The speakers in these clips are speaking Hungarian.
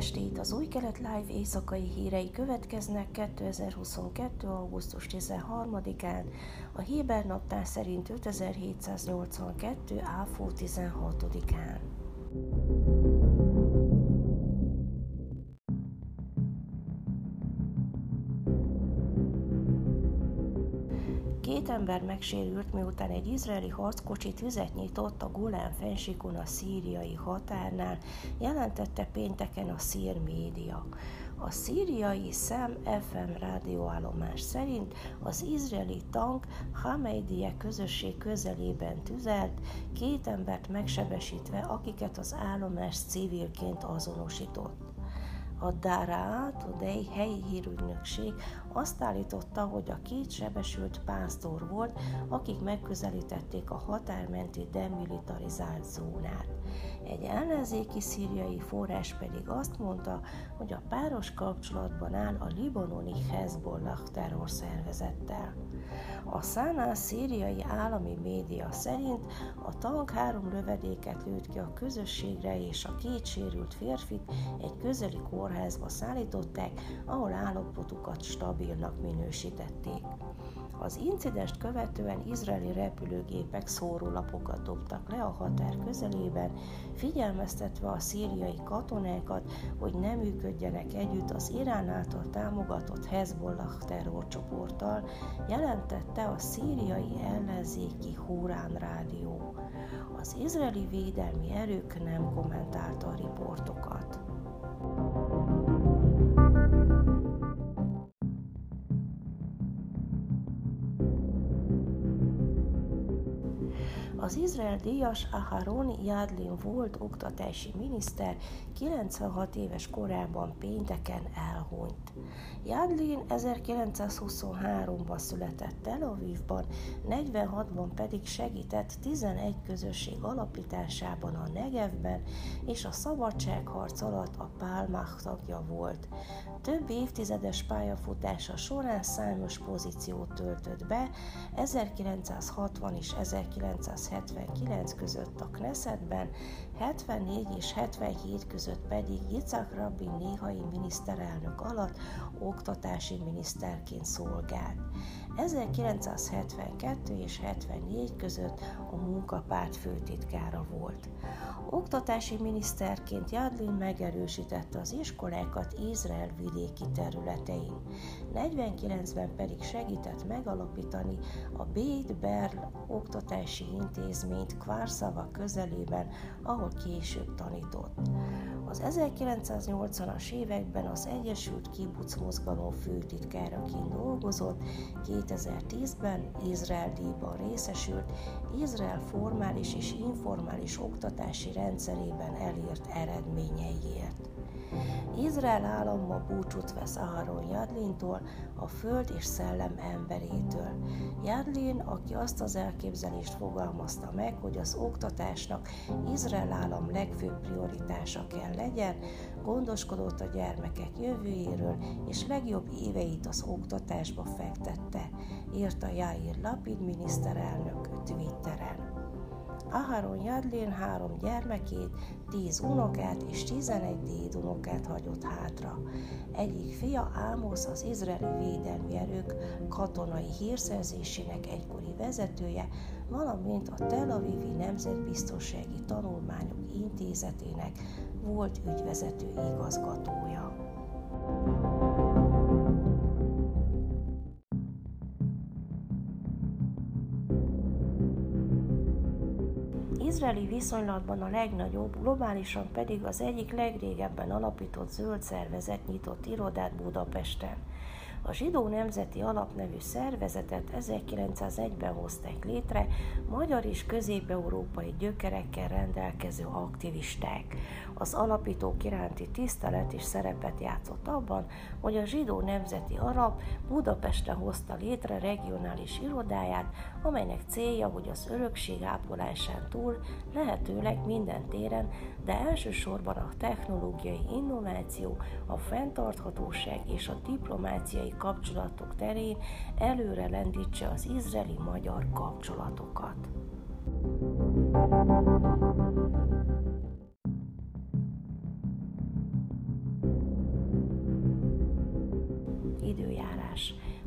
estét! Az Új Kelet Live éjszakai hírei következnek 2022. augusztus 13-án, a Héber naptár szerint 5782. áfó 16-án. Ember megsérült, miután egy izraeli harckocsi tüzet nyitott a Golán fensikon a szíriai határnál, jelentette pénteken a szír média. A szíriai Szem FM rádióállomás szerint az izraeli tank Hameidie közösség közelében tüzelt, két embert megsebesítve, akiket az állomás civilként azonosított. A Dara Today helyi hírügynökség azt állította, hogy a két sebesült pásztor volt, akik megközelítették a határmenti demilitarizált zónát. Egy ellenzéki szíriai forrás pedig azt mondta, hogy a páros kapcsolatban áll a libanoni Hezbollah terrorszervezettel. A Szána szíriai állami média szerint a tank három lövedéket lőtt ki a közösségre, és a két sérült férfit egy közeli kórházba szállították, ahol állapotukat stabilnak minősítették. Az incidest követően izraeli repülőgépek szórólapokat dobtak le a határ közelében, figyelmeztetve a szíriai katonákat, hogy ne működjenek együtt az Irán által támogatott Hezbollah terrorcsoporttal, jelentette a szíriai ellenzéki Hurán rádió. Az izraeli védelmi erők nem kommentálta a riportokat. Az Izrael díjas Aharoni Jadlin volt oktatási miniszter 96 éves korában pénteken elhunyt. Jadlin 1923-ban született Tel Avivban, 46-ban pedig segített 11 közösség alapításában a Negevben, és a szabadságharc alatt a Pálmach tagja volt. Több évtizedes pályafutása során számos pozíciót töltött be, 1960 és 1979 között a Knessetben, 74 és 77 között pedig Yitzhak Rabin néhai miniszterelnök alatt oktatási miniszterként szolgált. 1972 és 74 között a munkapárt főtitkára volt. Oktatási miniszterként Jadlin megerősítette az iskolákat Izrael vidéki területein. 49-ben pedig segített megalapítani a Bét Berl oktatási intézményt Kvárszava közelében, ahol később tanított. Az 1980-as években az Egyesült Kibuc mozgalom főtitkáraként dolgozott, 2010-ben Izrael díjban részesült, Izrael formális és informális oktatási rendszerében elért eredményeiért. Izrael állam ma búcsút vesz Aharon Jadlintól, a föld és szellem emberétől. Jadlin, aki azt az elképzelést fogalmazta meg, hogy az oktatásnak Izrael állam legfőbb prioritása kell legyen, gondoskodott a gyermekek jövőjéről, és legjobb éveit az oktatásba fektette, írta Jair Lapid miniszterelnök Twitteren. Aharon Jadlin három gyermekét, tíz unokát és tizenegy dédunokát hagyott hátra. Egyik fia Ámosz az izraeli védelmi erők katonai hírszerzésének egykori vezetője, valamint a Tel Avivi Nemzetbiztonsági Tanulmányok Intézetének volt ügyvezető igazgatója. Izraeli viszonylatban a legnagyobb, globálisan pedig az egyik legrégebben alapított zöld szervezet nyitott irodát Budapesten. A Zsidó Nemzeti Alap nevű szervezetet 1901-ben hozták létre magyar és közép-európai gyökerekkel rendelkező aktivisták. Az alapítók iránti tisztelet és szerepet játszott abban, hogy a Zsidó Nemzeti Alap Budapestre hozta létre regionális irodáját, amelynek célja, hogy az örökség ápolásán túl lehetőleg minden téren, de elsősorban a technológiai innováció, a fenntarthatóság és a diplomáciai kapcsolatok terén előre lendítse az izraeli-magyar kapcsolatokat. napsütés.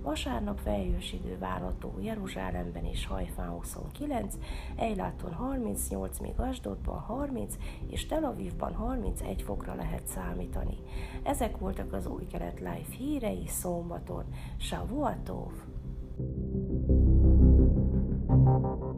Vasárnap felhős idő várható Jeruzsálemben és Hajfán 29, Ejláton 38, míg Asdodban 30 és Tel Avivban 31 fokra lehet számítani. Ezek voltak az új kelet live hírei szombaton. Shavuatov! thank you